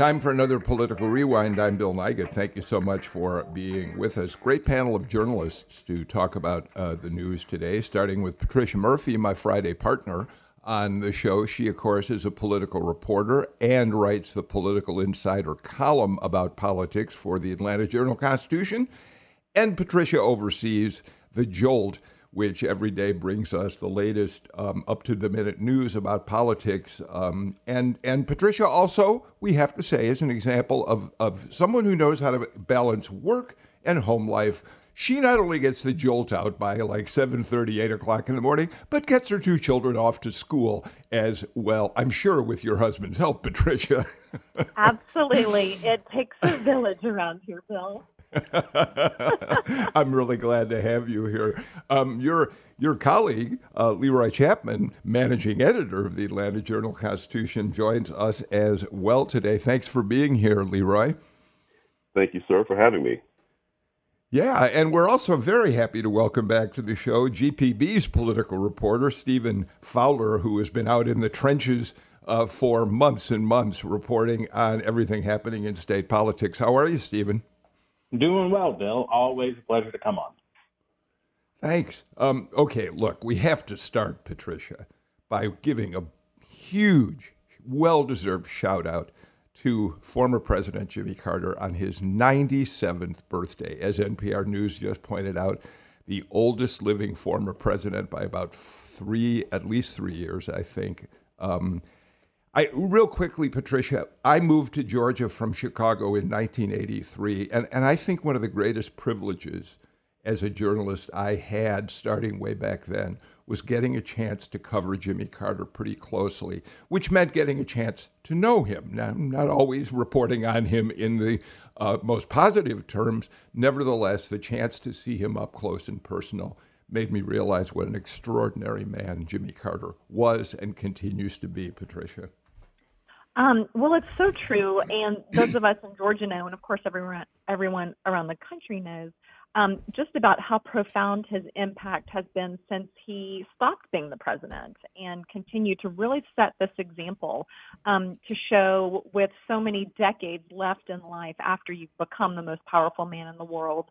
Time for another political rewind. I'm Bill Nigut. Thank you so much for being with us. Great panel of journalists to talk about uh, the news today, starting with Patricia Murphy, my Friday partner on the show. She, of course, is a political reporter and writes the Political Insider column about politics for the Atlanta Journal Constitution. And Patricia oversees the Jolt which every day brings us the latest um, up to the minute news about politics. Um, and, and Patricia also, we have to say, is an example of, of someone who knows how to balance work and home life. She not only gets the jolt out by like 7:30, 8 o'clock in the morning, but gets her two children off to school as well. I'm sure with your husband's help, Patricia. Absolutely, it takes a village around here, Bill. I'm really glad to have you here. Um, your your colleague uh, Leroy Chapman, managing editor of the Atlanta Journal Constitution, joins us as well today. Thanks for being here, Leroy. Thank you, sir, for having me. Yeah, and we're also very happy to welcome back to the show GPB's political reporter, Stephen Fowler, who has been out in the trenches uh, for months and months reporting on everything happening in state politics. How are you, Stephen? Doing well, Bill. Always a pleasure to come on. Thanks. Um, okay, look, we have to start, Patricia, by giving a huge, well deserved shout out to former President Jimmy Carter on his 97th birthday. As NPR News just pointed out, the oldest living former president by about three, at least three years, I think. Um, I real quickly, Patricia. I moved to Georgia from Chicago in 1983, and, and I think one of the greatest privileges as a journalist I had starting way back then was getting a chance to cover Jimmy Carter pretty closely, which meant getting a chance to know him. Now, not always reporting on him in the uh, most positive terms. Nevertheless, the chance to see him up close and personal made me realize what an extraordinary man Jimmy Carter was and continues to be, Patricia. Um, well, it's so true, and those of us in Georgia know, and of course everyone everyone around the country knows, um, just about how profound his impact has been since he stopped being the president and continued to really set this example um, to show, with so many decades left in life after you've become the most powerful man in the world,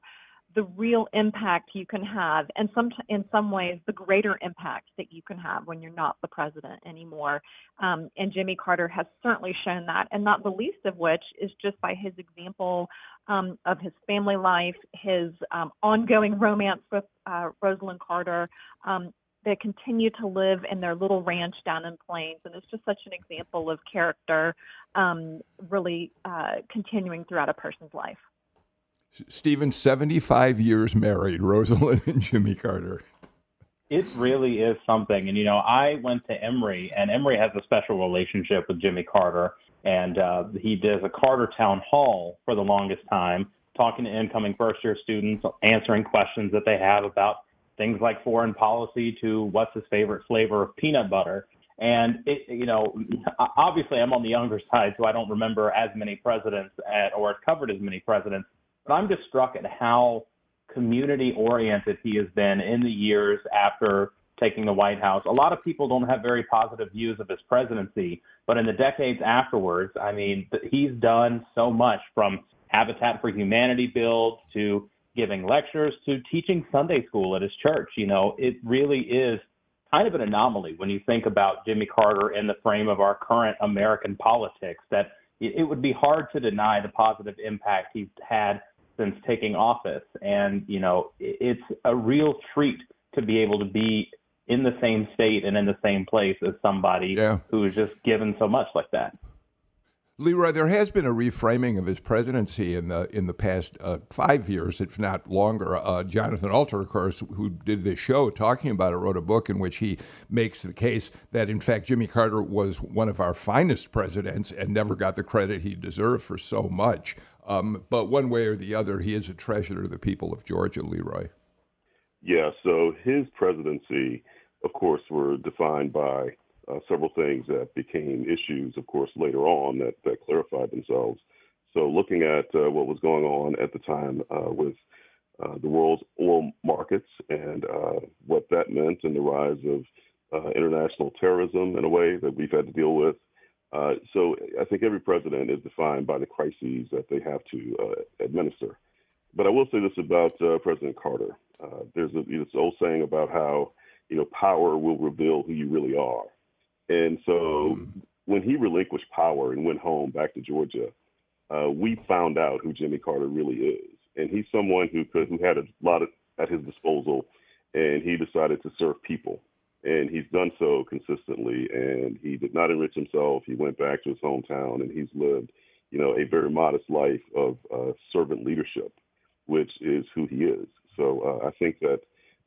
the real impact you can have and some in some ways the greater impact that you can have when you're not the president anymore um, and jimmy carter has certainly shown that and not the least of which is just by his example um, of his family life his um, ongoing romance with uh, rosalynn carter um, they continue to live in their little ranch down in Plains, and it's just such an example of character um, really uh, continuing throughout a person's life. Stephen, 75 years married, Rosalynn and Jimmy Carter. It really is something. And, you know, I went to Emory, and Emory has a special relationship with Jimmy Carter. And uh, he does a Carter Town Hall for the longest time, talking to incoming first year students, answering questions that they have about things like foreign policy to what's his favorite flavor of peanut butter. And it, you know, obviously I'm on the younger side, so I don't remember as many presidents at, or covered as many presidents but I'm just struck at how community oriented he has been in the years after taking the White House. A lot of people don't have very positive views of his presidency, but in the decades afterwards, I mean, he's done so much from Habitat for Humanity builds to giving lectures to teaching Sunday school at his church. You know, it really is kind of an anomaly when you think about Jimmy Carter in the frame of our current American politics that it would be hard to deny the positive impact he's had since taking office. And, you know, it's a real treat to be able to be in the same state and in the same place as somebody yeah. who is just given so much like that. Leroy, there has been a reframing of his presidency in the in the past uh, five years, if not longer. Uh, Jonathan Alter, of course, who did this show talking about it, wrote a book in which he makes the case that, in fact, Jimmy Carter was one of our finest presidents and never got the credit he deserved for so much. Um, but one way or the other, he is a treasure to the people of Georgia, Leroy. Yeah, so his presidency, of course, were defined by uh, several things that became issues, of course, later on that, that clarified themselves. So, looking at uh, what was going on at the time uh, with uh, the world's oil markets and uh, what that meant, and the rise of uh, international terrorism in a way that we've had to deal with. So, I think every president is defined by the crises that they have to administer. But I will say this about President Carter. there's a, this old saying about how you know power will reveal who you really are. And so mm-hmm. when he relinquished power and went home back to Georgia, uh, we found out who Jimmy Carter really is. And he's someone who could, who had a lot of, at his disposal, and he decided to serve people. And he's done so consistently. And he did not enrich himself. He went back to his hometown, and he's lived, you know, a very modest life of uh, servant leadership, which is who he is. So uh, I think that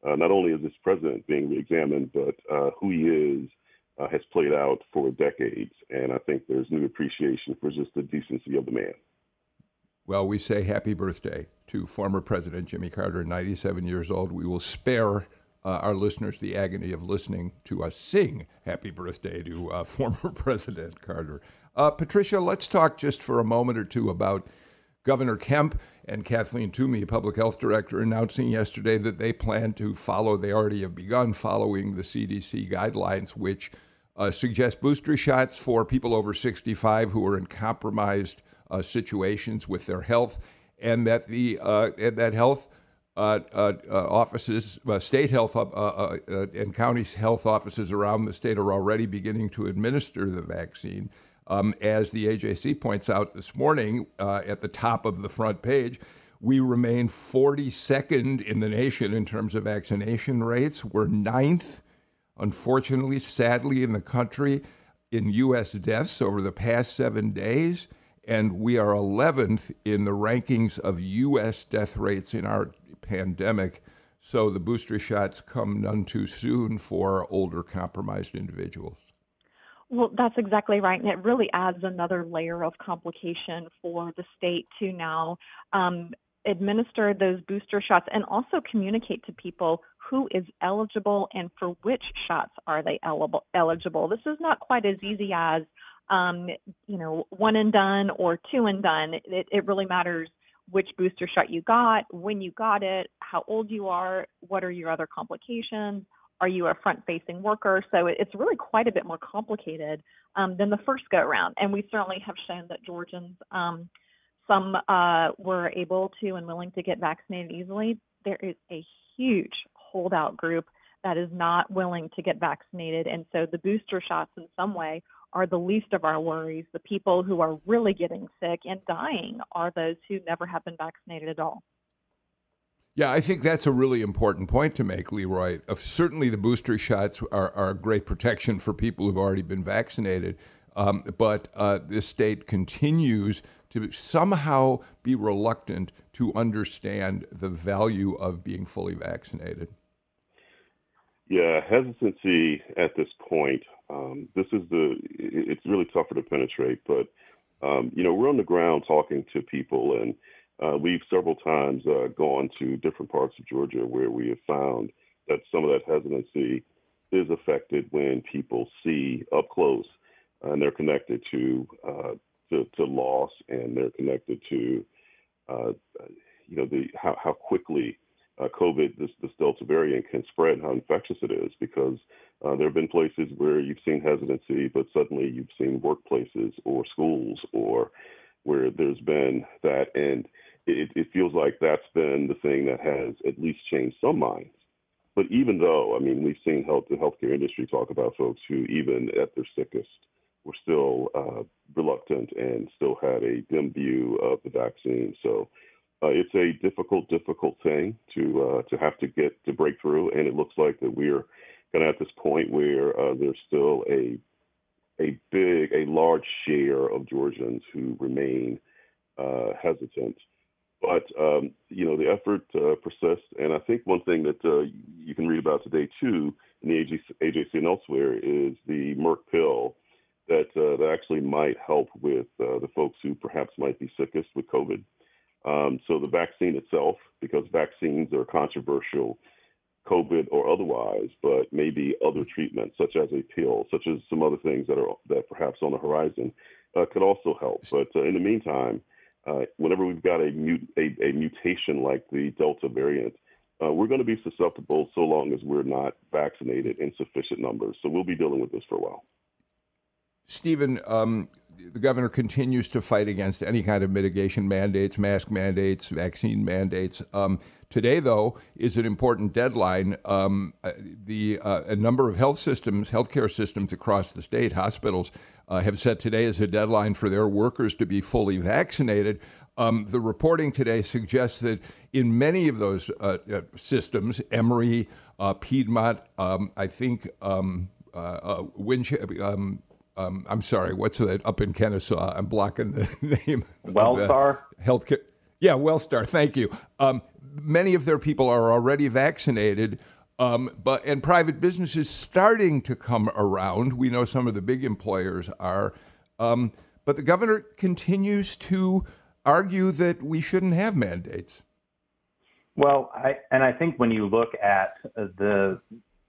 uh, not only is this president being reexamined, but uh, who he is uh, has played out for decades. And I think there's new appreciation for just the decency of the man. Well, we say happy birthday to former President Jimmy Carter, 97 years old. We will spare uh, our listeners the agony of listening to us sing happy birthday to uh, former President Carter. Uh, Patricia, let's talk just for a moment or two about Governor Kemp and Kathleen Toomey, public health director, announcing yesterday that they plan to follow, they already have begun following the CDC guidelines, which uh, suggest booster shots for people over 65 who are in compromised uh, situations with their health, and that the uh, and that health Uh, uh, uh, offices, state health and county health offices around the state are already beginning to administer the vaccine. Um, as the AJC points out this morning at the top of the front page, we remain 42nd in the nation in terms of vaccination rates. We're ninth unfortunately, sadly, in the country in U.S. deaths over the past seven days. And we are 11th in the rankings of U.S. death rates in our pandemic. So the booster shots come none too soon for older compromised individuals. Well, that's exactly right. And it really adds another layer of complication for the state to now um, administer those booster shots and also communicate to people who is eligible and for which shots are they eligible. This is not quite as easy as um, you know one and done or two and done. It, it really matters which booster shot you got, when you got it, how old you are, what are your other complications, are you a front facing worker? So it's really quite a bit more complicated um, than the first go around. And we certainly have shown that Georgians um, some uh, were able to and willing to get vaccinated easily. There is a huge holdout group that is not willing to get vaccinated. And so the booster shots, in some way, are the least of our worries. The people who are really getting sick and dying are those who never have been vaccinated at all. Yeah, I think that's a really important point to make, Leroy. Uh, certainly, the booster shots are, are great protection for people who've already been vaccinated. Um, but uh, the state continues to somehow be reluctant to understand the value of being fully vaccinated. Yeah, hesitancy at this point. Um, this is the. It's really tougher to penetrate, but um, you know we're on the ground talking to people, and uh, we've several times uh, gone to different parts of Georgia where we have found that some of that hesitancy is affected when people see up close and they're connected to uh, to, to, loss, and they're connected to uh, you know the how, how quickly uh, COVID this this Delta variant can spread, and how infectious it is. Because uh, there have been places where you've seen hesitancy, but suddenly you've seen workplaces or schools or where there's been that, and it, it feels like that's been the thing that has at least changed some minds. But even though, I mean, we've seen health the healthcare industry talk about folks who, even at their sickest, were still uh, reluctant and still had a dim view of the vaccine. So uh, it's a difficult, difficult thing to uh, to have to get to break through, and it looks like that we're kind of at this point where uh, there's still a a big, a large share of Georgians who remain uh, hesitant. But um, you know the effort uh, persists, and I think one thing that you can read about today too in the AJC, AJC and elsewhere is the Merck pill that uh, that actually might help with uh, the folks who perhaps might be sickest with COVID. Um, so the vaccine itself, because vaccines are controversial COVID or otherwise, but maybe other treatments such as a pill, such as some other things that are that perhaps on the horizon uh, could also help. But uh, in the meantime, uh, whenever we've got a, mut- a, a, mutation like the Delta variant, uh, we're going to be susceptible so long as we're not vaccinated in sufficient numbers. So we'll be dealing with this for a while. Stephen, um, the governor continues to fight against any kind of mitigation mandates, mask mandates, vaccine mandates. Um, today, though, is an important deadline. Um, uh, the uh, a number of health systems, healthcare systems across the state, hospitals, uh, have set today as a deadline for their workers to be fully vaccinated. Um, the reporting today suggests that in many of those uh, uh, systems, Emory, uh, Piedmont, um, I think um, Winchester. Um, I'm sorry, what's that up in Kennesaw? I'm blocking the name. Wellstar Healthcare. Yeah, Wellstar. Thank you. Um, many of their people are already vaccinated, um, but and private businesses starting to come around. We know some of the big employers are, um, but the governor continues to argue that we shouldn't have mandates. Well, I, and I think when you look at the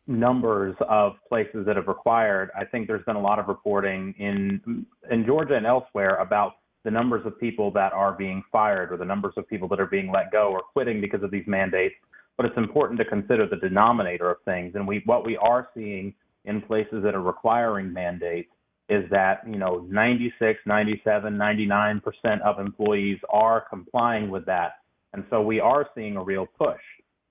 numbers of places that have required, I think there's been a lot of reporting in in Georgia and elsewhere about the numbers of people that are being fired or the numbers of people that are being let go or quitting because of these mandates. But it's important to consider the denominator of things. And we what we are seeing in places that are requiring mandates is that, you know, 96, 97, 99% of employees are complying with that. And so we are seeing a real push.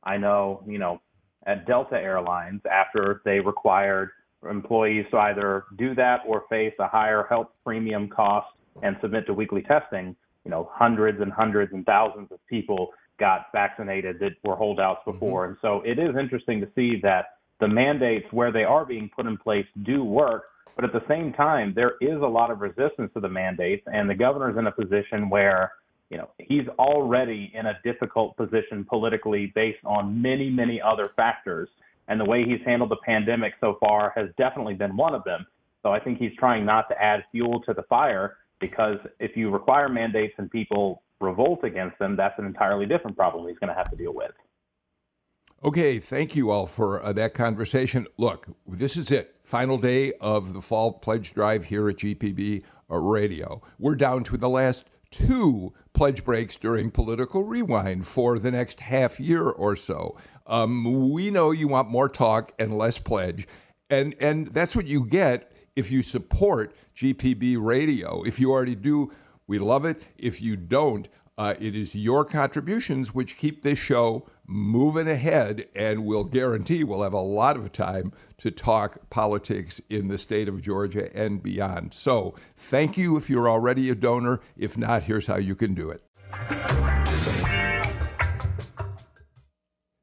I know, you know, at Delta Airlines after they required employees to either do that or face a higher health premium cost and submit to weekly testing. You know, hundreds and hundreds and thousands of people got vaccinated that were holdouts mm-hmm. before. Mm-hmm. And so it is interesting to see that the mandates where they are being put in place do work. But at the same time, there is a lot of resistance to the mandates, and the governor's in a position where you know, he's already in a difficult position politically based on many, many other factors. And the way he's handled the pandemic so far has definitely been one of them. So I think he's trying not to add fuel to the fire because if you require mandates and people revolt against them, that's an entirely different problem he's going to have to deal with. Okay, thank you all for uh, that conversation. Look, this is it. Final day of the fall pledge drive here at GPB uh, Radio. We're down to the last two pledge breaks during political rewind for the next half year or so. Um, we know you want more talk and less pledge, and and that's what you get if you support GPB Radio. If you already do, we love it. If you don't, uh, it is your contributions which keep this show moving ahead, and we'll guarantee we'll have a lot of time to talk politics in the state of Georgia and beyond. So, thank you if you're already a donor. If not, here's how you can do it.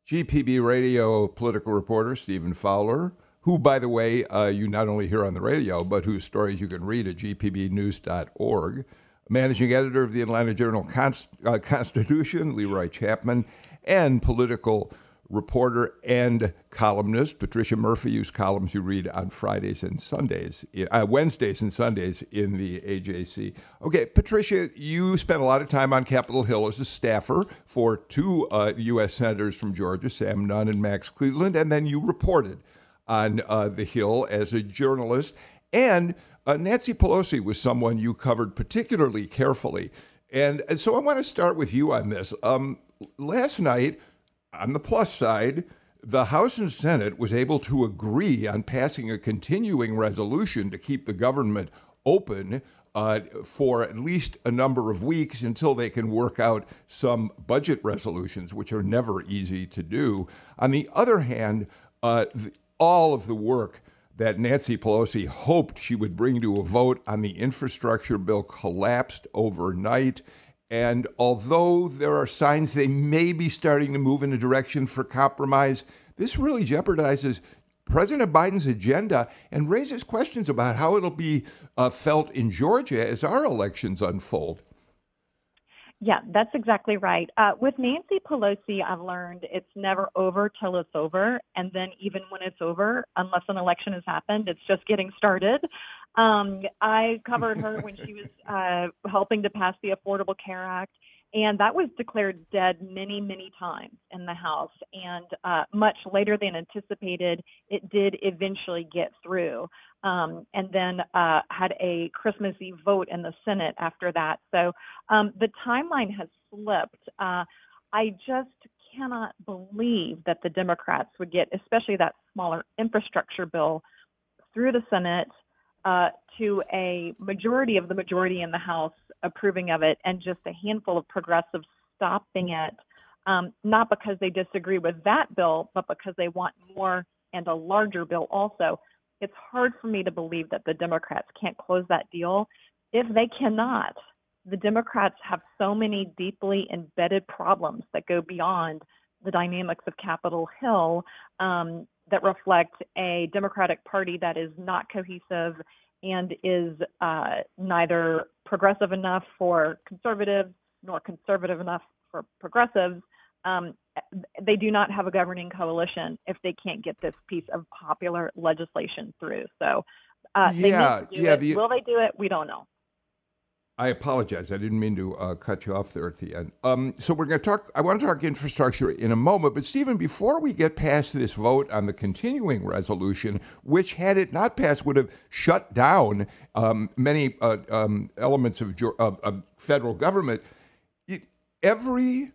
GPB radio political reporter Stephen Fowler, who, by the way, uh, you not only hear on the radio, but whose stories you can read at gpbnews.org managing editor of the Atlanta Journal Const- uh, Constitution, Leroy Chapman, and political reporter and columnist Patricia Murphy, whose columns you read on Fridays and Sundays, uh, Wednesdays and Sundays in the AJC. Okay, Patricia, you spent a lot of time on Capitol Hill as a staffer for two uh, U.S. senators from Georgia, Sam Nunn and Max Cleland, and then you reported on uh, the Hill as a journalist. And uh, Nancy Pelosi was someone you covered particularly carefully. And, and so I want to start with you on this. Um, last night, on the plus side, the House and Senate was able to agree on passing a continuing resolution to keep the government open uh, for at least a number of weeks until they can work out some budget resolutions, which are never easy to do. On the other hand, uh, the, all of the work that Nancy Pelosi hoped she would bring to a vote on the infrastructure bill collapsed overnight. And although there are signs they may be starting to move in a direction for compromise, this really jeopardizes President Biden's agenda and raises questions about how it'll be uh, felt in Georgia as our elections unfold. Yeah, that's exactly right. Uh, with Nancy Pelosi, I've learned it's never over till it's over. And then even when it's over, unless an election has happened, it's just getting started. Um, I covered her when she was uh, helping to pass the Affordable Care Act. and that was declared dead many, many times in the House. And uh, much later than anticipated, it did eventually get through, um, and then uh, had a Christmas Eve vote in the Senate after that. So um, the timeline has slipped. Uh, I just cannot believe that the Democrats would get, especially that smaller infrastructure bill, through the Senate uh, to a majority of the majority in the House approving of it, and just a handful of progressives stopping it, um, not because they disagree with that bill, but because they want more and a larger bill also. It's hard for me to believe that the Democrats can't close that deal. If they cannot, the Democrats have so many deeply embedded problems that go beyond the dynamics of Capitol Hill um, that reflect a Democratic Party that is not cohesive and is uh, neither progressive enough for conservatives nor conservative enough for progressives. Um, they do not have a governing coalition if they can't get this piece of popular legislation through. So, uh, yeah, yeah. The, Will they do it? We don't know. I apologize. I didn't mean to uh, cut you off there at the end. Um, so we're going to talk. I want to talk infrastructure in a moment, but Stephen, before we get past this vote on the continuing resolution, which had it not passed would have shut down um, many uh, um, elements of, of, of, federal government, it, every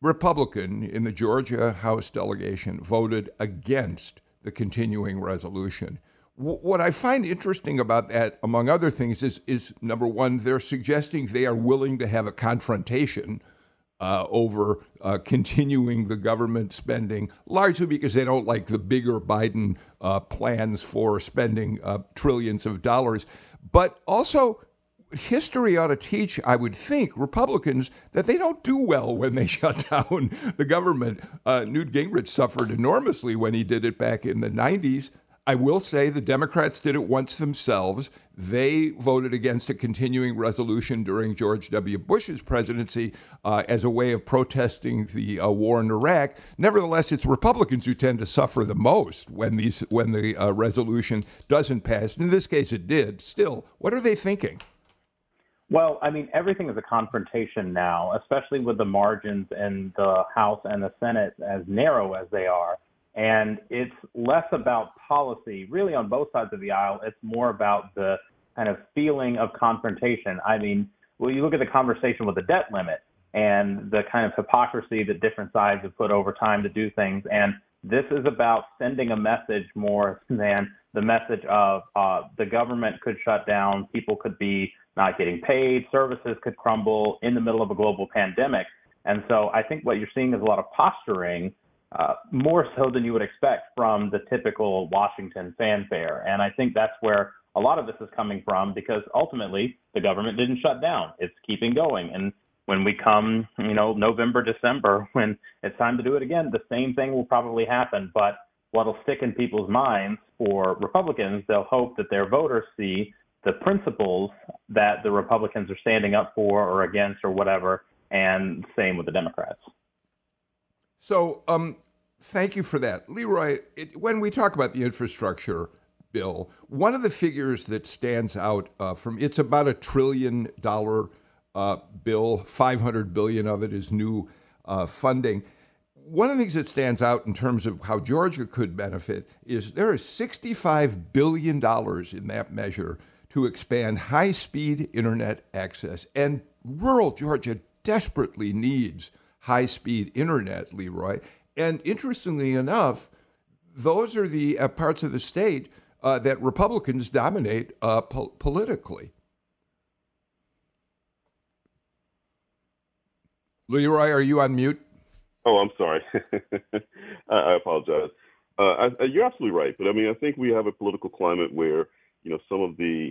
Republican in the Georgia House delegation voted against the continuing resolution what I find interesting about that, among other things, is, is number one, they're suggesting they are willing to have a confrontation uh, over uh, continuing the government spending, largely because they don't like the bigger Biden uh, plans for spending uh, trillions of dollars. But also, history ought to teach, I would think, Republicans that they don't do well when they shut down the government. Uh, Newt Gingrich suffered enormously when he did it back in the 90s. I will say the Democrats did it once themselves. They voted against a continuing resolution during George W. Bush's presidency uh, as a way of protesting the uh, war in Iraq. Nevertheless, it's Republicans who tend to suffer the most when these when the uh, resolution doesn't pass. In this case, it did. Still, what are they thinking? Well, I mean, everything is a confrontation now, especially with the margins in the House and the Senate as narrow as they are. And it's less about policy, really, on both sides of the aisle. It's more about the kind of feeling of confrontation. I mean, well, you look at the conversation with the debt limit and the kind of hypocrisy that different sides have put over time to do things. And this is about sending a message more than the message of uh, the government could shut down, people could be not getting paid, services could crumble in the middle of a global pandemic. And so I think what you're seeing is a lot of posturing uh, more so than you would expect from the typical Washington fanfare. And I think that's where a lot of this is coming from because ultimately the government didn't shut down. It's keeping going. And when we come, you know, November, December, when it's time to do it again, the same thing will probably happen. But what'll stick in people's minds for Republicans, they'll hope that their voters see the principles that the Republicans are standing up for or against or whatever, and same with the Democrats. So, um, thank you for that. Leroy, it, when we talk about the infrastructure bill, one of the figures that stands out uh, from it's about a trillion dollar uh, bill, 500 billion of it is new uh, funding. One of the things that stands out in terms of how Georgia could benefit is there is $65 billion in that measure to expand high speed internet access. And rural Georgia desperately needs high speed internet, Leroy. And interestingly enough, those are the uh, parts of the state uh, that Republicans dominate uh, po- politically. Leroy, are you on mute? Oh, I'm sorry. I, apologize. Uh, I, you're absolutely right, but I mean, I think we have a political climate where you know some of the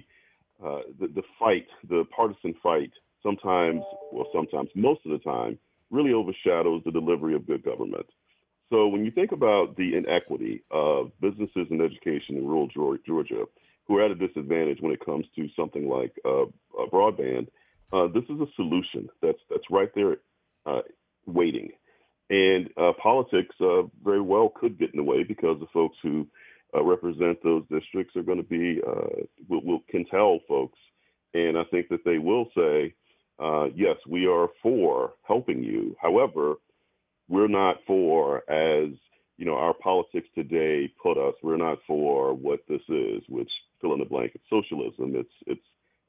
uh, the, the fight, the partisan fight, sometimes, well, sometimes, most of the time, really overshadows the delivery of good government. So when you think about the inequity of businesses and education in rural Georgia, who are at a disadvantage when it comes to something like uh, broadband, uh, this is a solution that's that's right there, uh, waiting. And uh, politics uh, very well could get in the way because the folks who uh, represent those districts are going to be will, will can tell folks, and I think that they will say, uh, yes, we are for helping you. However, we're not for as you know our politics today put us. We're not for what this is, which fill in the blank. It's socialism. It's it's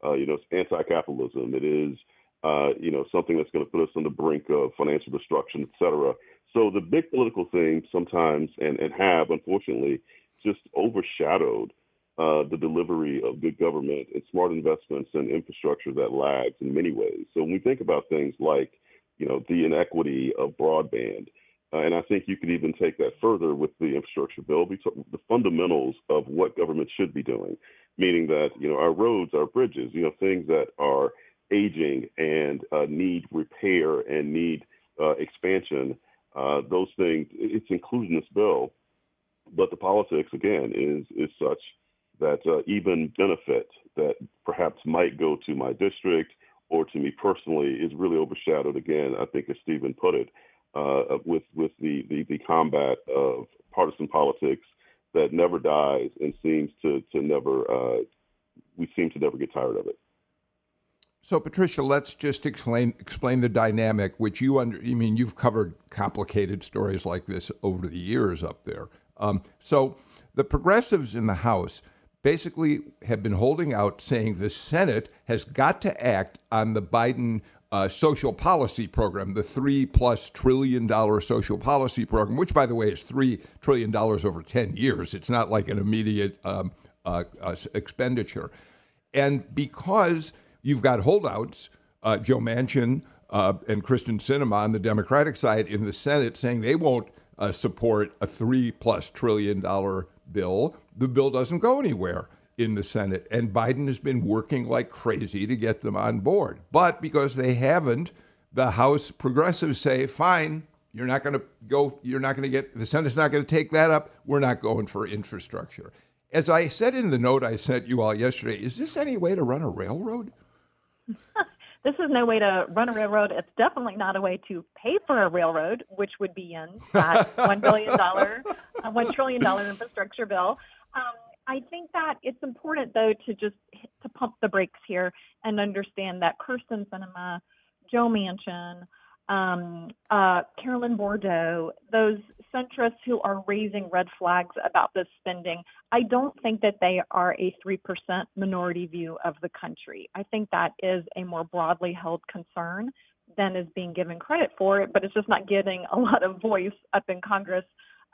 uh, you know it's anti-capitalism. It is uh, you know something that's going to put us on the brink of financial destruction, et cetera. So the big political things sometimes and and have unfortunately just overshadowed uh, the delivery of good government and smart investments and infrastructure that lags in many ways. So when we think about things like, you know, the inequity of broadband, uh, and I think you could even take that further with the infrastructure bill, the fundamentals of what government should be doing, meaning that, you know, our roads, our bridges, you know, things that are aging and uh, need repair and need uh, expansion, uh, those things, it's included in this bill. But the politics, again, is is such that uh, even benefit that perhaps might go to my district or to me personally is really overshadowed again. I think, as Stephen put it, uh, with with the, the, the combat of partisan politics that never dies and seems to to never uh, we seem to never get tired of it. So, Patricia, let's just explain explain the dynamic, which you under. I mean, you've covered complicated stories like this over the years up there. Um, so, the progressives in the House basically have been holding out saying the Senate has got to act on the Biden uh, social policy program, the three plus trillion dollar social policy program, which, by the way, is three trillion dollars over 10 years. It's not like an immediate um, uh, uh, expenditure. And because you've got holdouts, uh, Joe Manchin uh, and Kyrsten Sinema on the Democratic side in the Senate saying they won't uh, support a three plus trillion dollar bill, the bill doesn't go anywhere in the Senate. And Biden has been working like crazy to get them on board. But because they haven't, the House progressives say, fine, you're not going to go, you're not going to get, the Senate's not going to take that up. We're not going for infrastructure. As I said in the note I sent you all yesterday, is this any way to run a railroad? this is no way to run a railroad. It's definitely not a way to pay for a railroad, which would be in that one billion dollar, uh, one trillion dollar infrastructure bill. Um, I think that it's important though to just to pump the brakes here and understand that Kyrsten Sinema, Joe Manchin, um, uh, Carolyn Bourdeaux, those centrists who are raising red flags about this spending, I don't think that they are a 3% minority view of the country. I think that is a more broadly held concern than is being given credit for it, but it's just not getting a lot of voice up in Congress.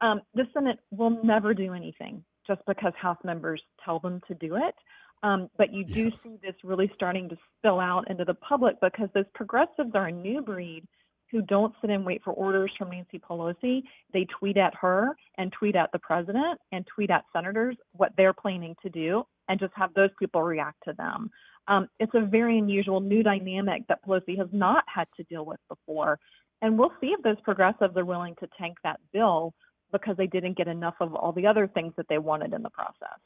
Um, the Senate will never do anything just because House members tell them to do it. Um, but you do see this really starting to spill out into the public because those progressives are a new breed who don't sit and wait for orders from Nancy Pelosi. They tweet at her and tweet at the president and tweet at senators what they're planning to do and just have those people react to them. Um, it's a very unusual new dynamic that Pelosi has not had to deal with before. And we'll see if those progressives are willing to tank that bill because they didn't get enough of all the other things that they wanted in the process.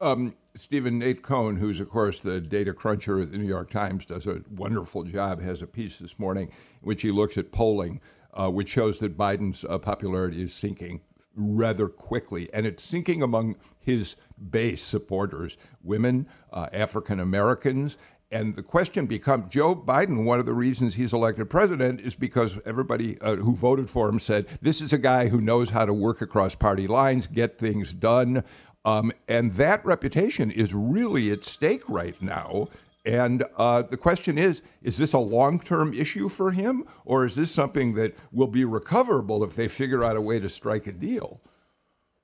Um, Stephen Nate Cohn, who's of course the data cruncher at the New York Times, does a wonderful job. Has a piece this morning in which he looks at polling, uh, which shows that Biden's uh, popularity is sinking rather quickly, and it's sinking among his base supporters, women, uh, African Americans. And the question becomes Joe Biden, one of the reasons he's elected president is because everybody uh, who voted for him said, this is a guy who knows how to work across party lines, get things done. Um, and that reputation is really at stake right now. And uh, the question is is this a long term issue for him, or is this something that will be recoverable if they figure out a way to strike a deal?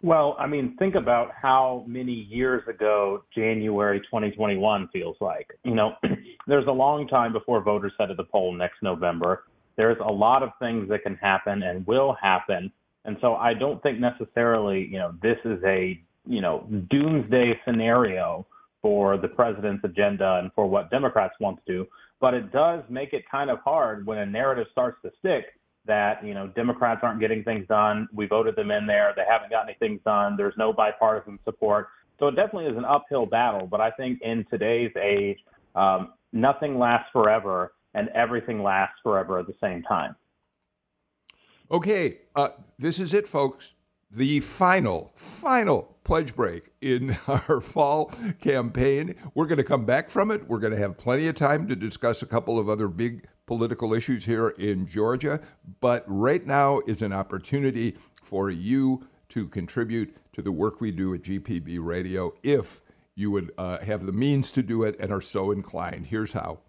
Well, I mean, think about how many years ago January 2021 feels like. You know, there's a long time before voters head to the poll next November. There's a lot of things that can happen and will happen. And so I don't think necessarily, you know, this is a you know, doomsday scenario for the president's agenda and for what Democrats want to do. But it does make it kind of hard when a narrative starts to stick that, you know, Democrats aren't getting things done. We voted them in there. They haven't gotten anything done. There's no bipartisan support. So it definitely is an uphill battle. But I think in today's age, um, nothing lasts forever and everything lasts forever at the same time. Okay, uh, this is it, folks the final, final pledge break in our fall campaign. We're going to come back from it. We're going to have plenty of time to discuss a couple of other big political issues here in Georgia. But right now is an opportunity for you to contribute to the work we do at GPB Radio if you would uh, have the means to do it and are so inclined. Here's how.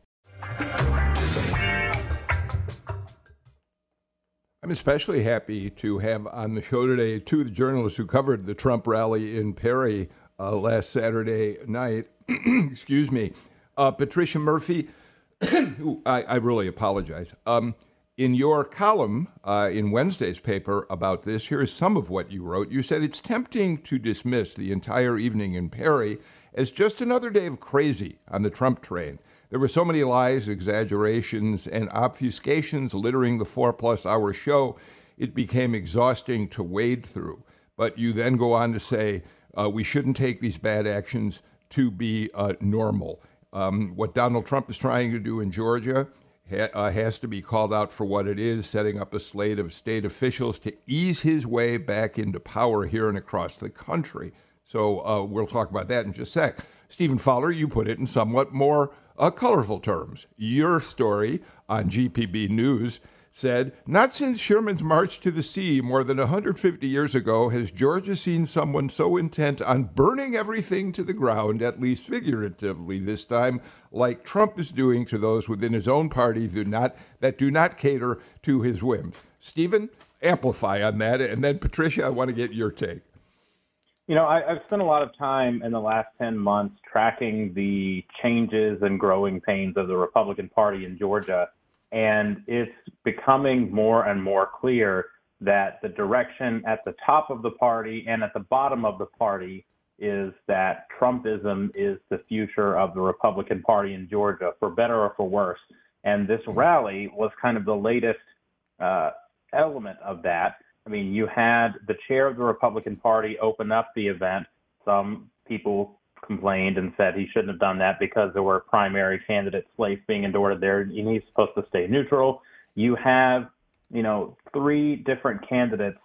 I'm especially happy to have on the show today two of the journalists who covered the Trump rally in Perry uh, last Saturday night. Excuse me. Uh, Patricia Murphy, I, I, really apologize. Um, in your column uh, in Wednesday's paper about this, here is some of what you wrote. You said it's tempting to dismiss the entire evening in Perry as just another day of crazy on the Trump train. There were so many lies, exaggerations, and obfuscations littering the four plus hour show, it became exhausting to wade through. But you then go on to say, uh, we shouldn't take these bad actions to be uh, normal. Um, what Donald Trump is trying to do in Georgia ha- uh, has to be called out for what it is, setting up a slate of state officials to ease his way back into power here and across the country. So uh, we'll talk about that in just a sec. Stephen Fowler, you put it in somewhat more uh, colorful terms. Your story on GPB News said, Not since Sherman's march to the sea more than 150 years ago has Georgia seen someone so intent on burning everything to the ground, at least figuratively this time, like Trump is doing to those within his own party do not, that do not cater to his whims. Stephen, amplify on that. And then, Patricia, I want to get your take. You know, I, have spent a lot of time in the last 10 months tracking the changes and growing pains of the Republican Party in Georgia. And it's becoming more and more clear that the direction at the top of the party and at the bottom of the party is that Trumpism is the future of the Republican Party in Georgia, for better or for worse. And this rally was kind of the latest uh, element of that. I mean, you had the chair of the Republican Party open up the event. Some people complained and said he shouldn't have done that because there were primary candidate slates being endorsed there, and he's supposed to stay neutral. You have, you know, three different candidates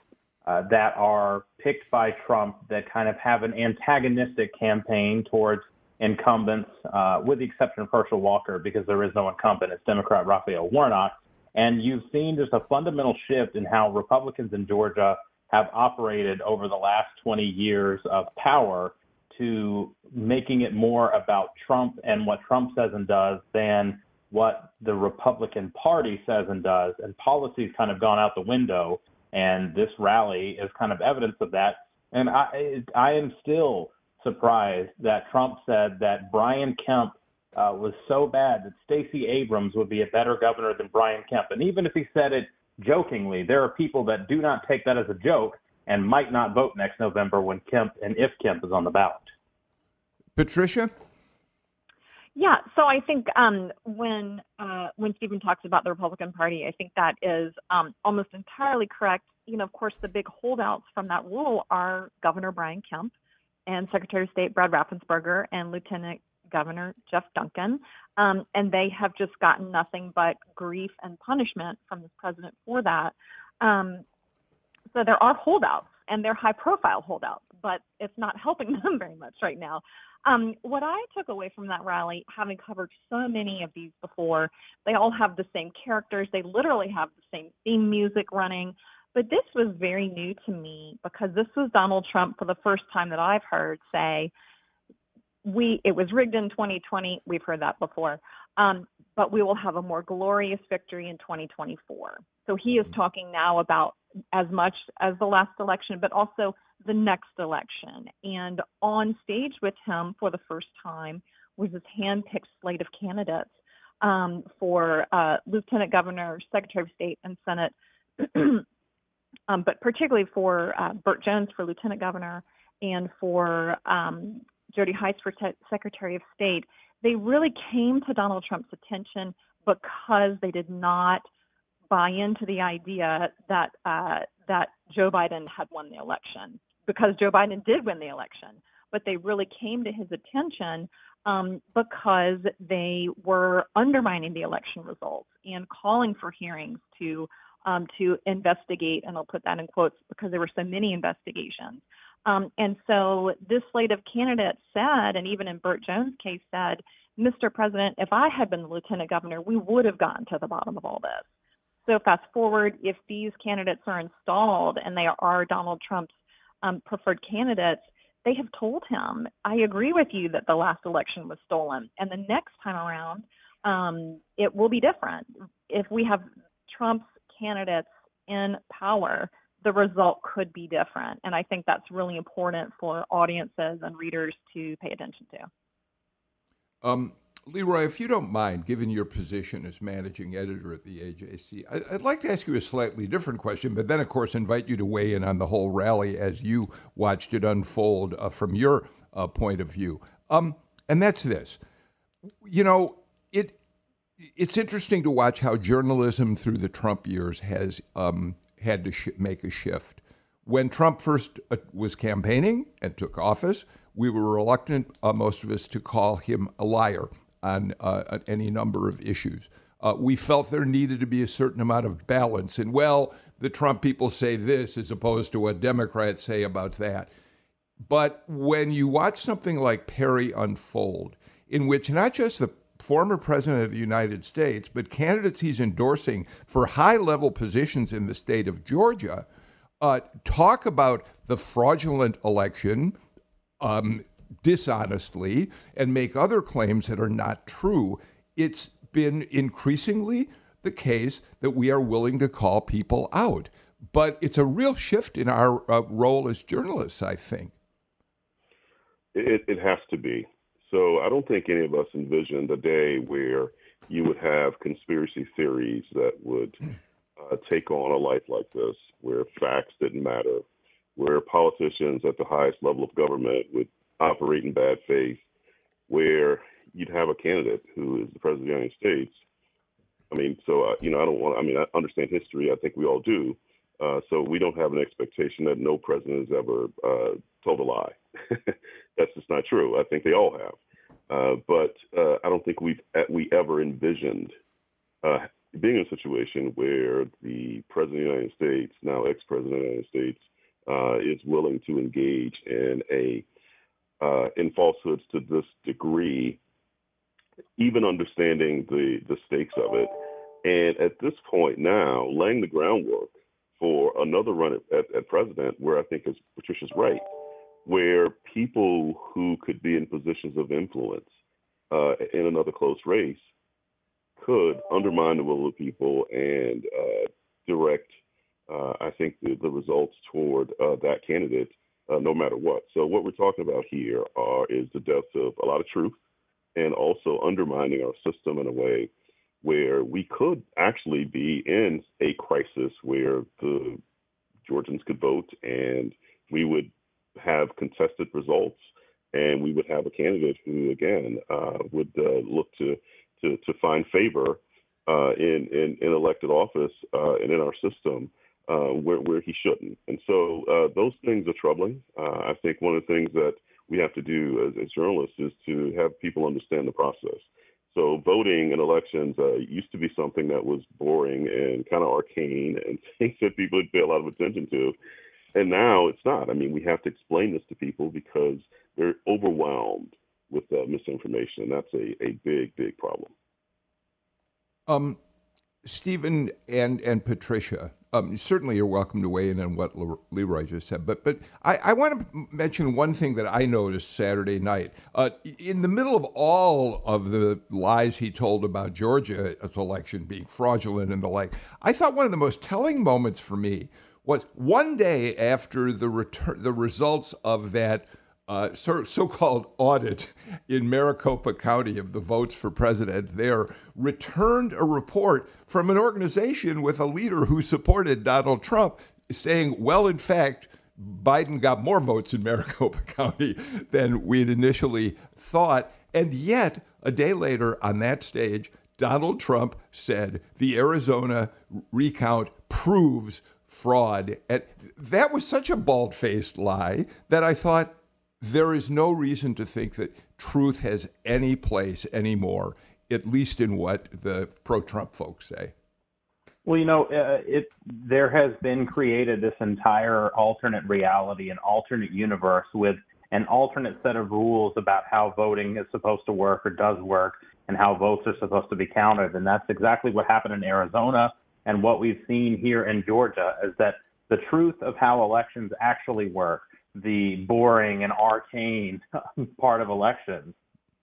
uh, that are picked by Trump that kind of have an antagonistic campaign towards incumbents, uh, with the exception of Herschel Walker, because there is no incumbent. It's Democrat Raphael Warnock. And you've seen just a fundamental shift in how Republicans in Georgia have operated over the last 20 years of power to making it more about Trump and what Trump says and does than what the Republican Party says and does. And policy's kind of gone out the window. And this rally is kind of evidence of that. And I, I am still surprised that Trump said that Brian Kemp uh, was so bad that Stacey Abrams would be a better governor than Brian Kemp. And even if he said it jokingly, there are people that do not take that as a joke and might not vote next November when Kemp and if Kemp is on the ballot. Patricia? Yeah, so I think um, when uh, when Stephen talks about the Republican Party, I think that is um, almost entirely correct. You know, of course, the big holdouts from that rule are Governor Brian Kemp and Secretary of State Brad Raffensperger and Lieutenant Governor Jeff Duncan, um, and they have just gotten nothing but grief and punishment from this president for that. Um, so there are holdouts, and they're high-profile holdouts, but it's not helping them very much right now. Um, what I took away from that rally, having covered so many of these before, they all have the same characters. They literally have the same theme music running. But this was very new to me because this was Donald Trump for the first time that I've heard say, we it was rigged in 2020. We've heard that before. Um, but we will have a more glorious victory in 2024. So he is talking now about as much as the last election, but also the next election. And on stage with him for the first time was his hand-picked slate of candidates um, for uh, Lieutenant Governor, Secretary of State, and Senate, um, but particularly for uh, Burt Jones for Lieutenant Governor and for um, Jody Hice for te- Secretary of State, they really came to Donald Trump's attention because they did not buy into the idea that uh, that Joe Biden had won the election. Because Joe Biden did win the election, but they really came to his attention um, because they were undermining the election results and calling for hearings to um, to investigate, and I'll put that in quotes because there were so many investigations. Um, and so this slate of candidates said, and even in Burt Jones' case said, Mr. President, if I had been the lieutenant governor, we would have gotten to the bottom of all this. So fast forward, if these candidates are installed and they are Donald Trump's um, preferred candidates, they have told him, I agree with you that the last election was stolen. And the next time around, um, it will be different. If we have Trump's candidates in power, the result could be different. And I think that's really important for audiences and readers to pay attention to. Um, Leroy, if you don't mind, given your position as managing editor at the AJC, I'd like to ask you a slightly different question, but then, of course, invite you to weigh in on the whole rally as you watched it unfold uh, from your uh, point of view. Um, and that's this. You know, it it's interesting to watch how journalism through the Trump years has um, had to sh- make a shift. When Trump first uh, was campaigning and took office, we were reluctant, uh, most of us, to call him a liar on uh, any number of issues. Uh, we felt there needed to be a certain amount of balance. And well, the Trump people say this as opposed to what Democrats say about that. But when you watch something like Perry unfold, in which not just the former president of the United States, but candidates he's endorsing for high level positions in the state of Georgia, uh, talk about the fraudulent election, um, dishonestly and make other claims that are not true, it's been increasingly the case that we are willing to call people out. But it's a real shift in our uh, role as journalists, I think. It, it has to be. So I don't think any of us envisioned a day where you would have conspiracy theories that would uh, take on a life like this, where facts didn't matter, where politicians at the highest level of government would operate in bad faith, where you'd have a candidate who is the president of the United States. I mean, so uh, you know, I don't want. I mean, I understand history. I think we all do. Uh, so we don't have an expectation that no president has ever uh, told a lie. That's just not true. I think they all have. Uh, but uh, I don't think we've we ever envisioned uh, being in a situation where the president of the United States, now ex-president of the United States, is willing to engage in a uh, in falsehoods to this degree, even understanding the, the stakes of it. And at this point now, laying the groundwork for another run at, at, at president, where I think is Patricia's right, where people who could be in positions of influence uh, in another close race could undermine the will of people and uh, direct, uh, I think, the, the results toward uh, that candidate uh, no matter what. So what we're talking about here are is the death of a lot of truth and also undermining our system in a way where we could actually be in a crisis where the Georgians could vote and we would have contested results and we would have a candidate who again uh, would uh, look to, to, to find favor uh, in, in, in elected office uh, and in our system uh, where, where he shouldn't. And so uh, those things are troubling. I think one of the things that we have to do as, as, journalists is to have people understand the process. So voting in elections used to be something that was boring and kind of arcane and things that people would pay a lot of attention to. And now it's not. I mean, we have to explain this to people because they're overwhelmed with uh, misinformation, and that's a, a big, big problem. Um, Stephen and and Patricia, um, certainly you're welcome to weigh in on what Leroy just said, but but I, I want to mention one thing that I noticed Saturday night. Uh, in the middle of all of the lies he told about Georgia's election being fraudulent and the like, I thought one of the most telling moments for me was one day after the return, the results of that uh, so called audit in Maricopa County of the votes for president there returned a report from an organization with a leader who supported Donald Trump saying, well, in fact, Biden got more votes in Maricopa County than we had initially thought. And yet, a day later on that stage, Donald Trump said the Arizona recount proves fraud. And that was such a bald faced lie that I thought, there is no reason to think that truth has any place anymore, at least in what the pro Trump folks say. Well, you know, uh, it there has been created this entire alternate reality, an alternate universe with an alternate set of rules about how voting is supposed to work or does work and how votes are supposed to be counted. And that's exactly what happened in Arizona and what we've seen here in Georgia is that the truth of how elections actually work, the boring and arcane part of elections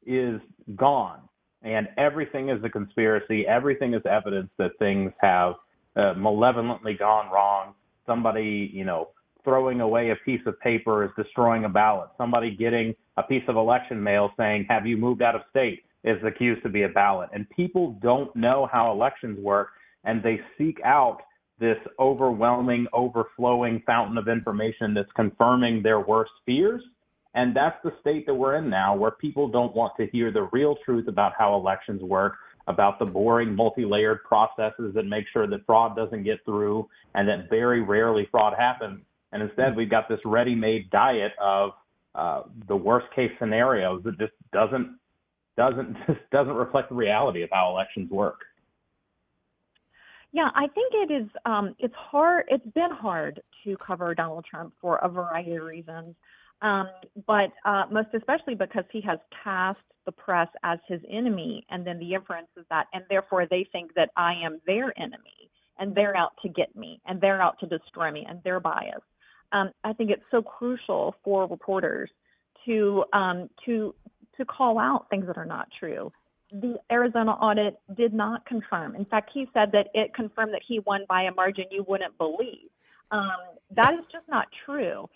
is gone and everything is a conspiracy. Everything is evidence that things have uh, malevolently gone wrong. Somebody, you know, throwing away a piece of paper is destroying a ballot. Somebody getting a piece of election mail saying, "Have you moved out of state?" is accused to be a ballot. And people don't know how elections work, and they seek out this overwhelming, overflowing fountain of information that's confirming their worst fears and that's the state that we're in now, where people don't want to hear the real truth about how elections work, about the boring, multi layered processes that make sure that fraud doesn't get through and that very rarely fraud happens. And instead, we've got this ready made diet of uh, the worst case scenarios that just doesn't doesn't just doesn't reflect the reality of how elections work. Yeah, I think it is. Um, it's hard. It's been hard to cover Donald Trump for a variety of reasons. Um, but uh, most especially because he has cast the press as his enemy, and then the inference is that, and therefore they think that I am their enemy, and they're out to get me, and they're out to destroy me, and they're biased. Um, I think it's so crucial for reporters to um, to to call out things that are not true. The Arizona audit did not confirm. In fact, he said that it confirmed that he won by a margin you wouldn't believe. Um, that is just not true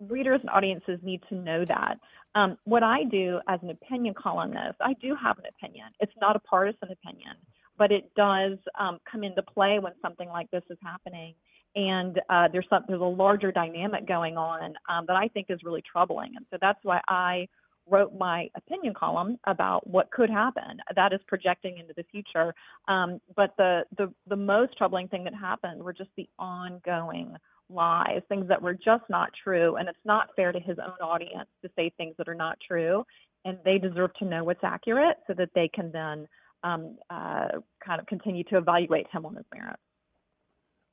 readers and audiences need to know that. Um, what I do as an opinion columnist, I do have an opinion. It's not a partisan opinion, but it does um, come into play when something like this is happening. And uh, there's some, there's a larger dynamic going on um, that I think is really troubling. And so that's why I wrote my opinion column about what could happen. That is projecting into the future. Um, but the, the the most troubling thing that happened were just the ongoing lies, things that were just not true. And it's not fair to his own audience to say things that are not true. And they deserve to know what's accurate so that they can then um, uh, kind of continue to evaluate him on his merits.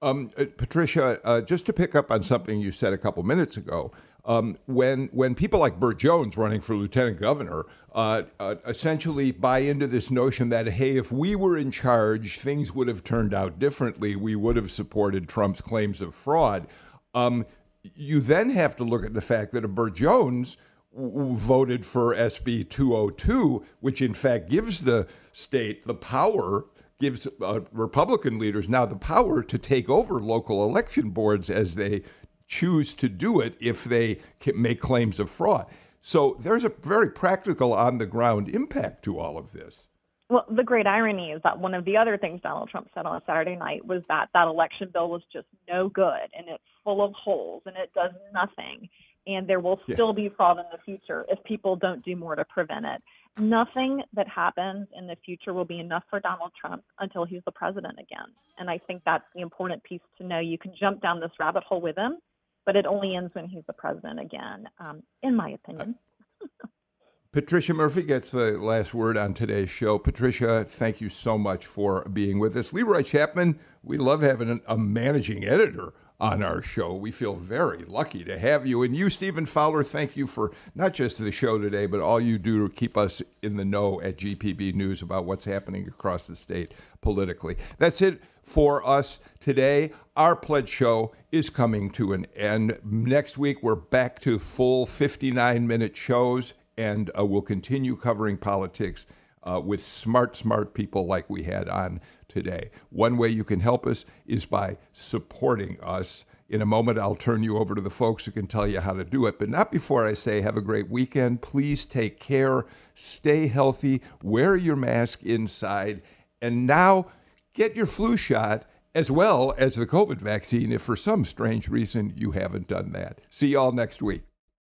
Um, uh, Patricia, uh, just to pick up on something you said a couple minutes ago, um, when when people like Burt Jones running for lieutenant governor uh, uh, essentially buy into this notion that hey, if we were in charge, things would have turned out differently. We would have supported Trump's claims of fraud. Um, you then have to look at the fact that a Burt Jones w- voted for SB 202, which in fact gives the state the power gives uh, Republican leaders now the power to take over local election boards as they choose to do it if they make claims of fraud. So there's a very practical on the ground impact to all of this. Well, the great irony is that one of the other things Donald Trump said on Saturday night was that that election bill was just no good and it's full of holes and it does nothing. And there will still yeah. be fraud in the future if people don't do more to prevent it. Nothing that happens in the future will be enough for Donald Trump until he's the president again. And I think that's the important piece to know. You can jump down this rabbit hole with him, but it only ends when he's the president again, um, in my opinion. Patricia Murphy gets the last word on today's show. Patricia, thank you so much for being with us. Leroy Chapman, we love having a managing editor on our show. We feel very lucky to have you. And you, Stephen Fowler, thank you for not just the show today, but all you do to keep us in the know at GPB News about what's happening across the state politically. That's it for us today. Our pledge show is coming to an end. Next week, we're back to full 59 minute shows, and uh, we'll continue covering politics uh, with smart, smart people like we had on today. One way you can help us is by supporting us. In a moment, I'll turn you over to the folks who can tell you how to do it. But not before I say, have a great weekend. Please take care, stay healthy, wear your mask inside, and now get your flu shot as well as the COVID vaccine if for some strange reason you haven't done that. See y'all next week.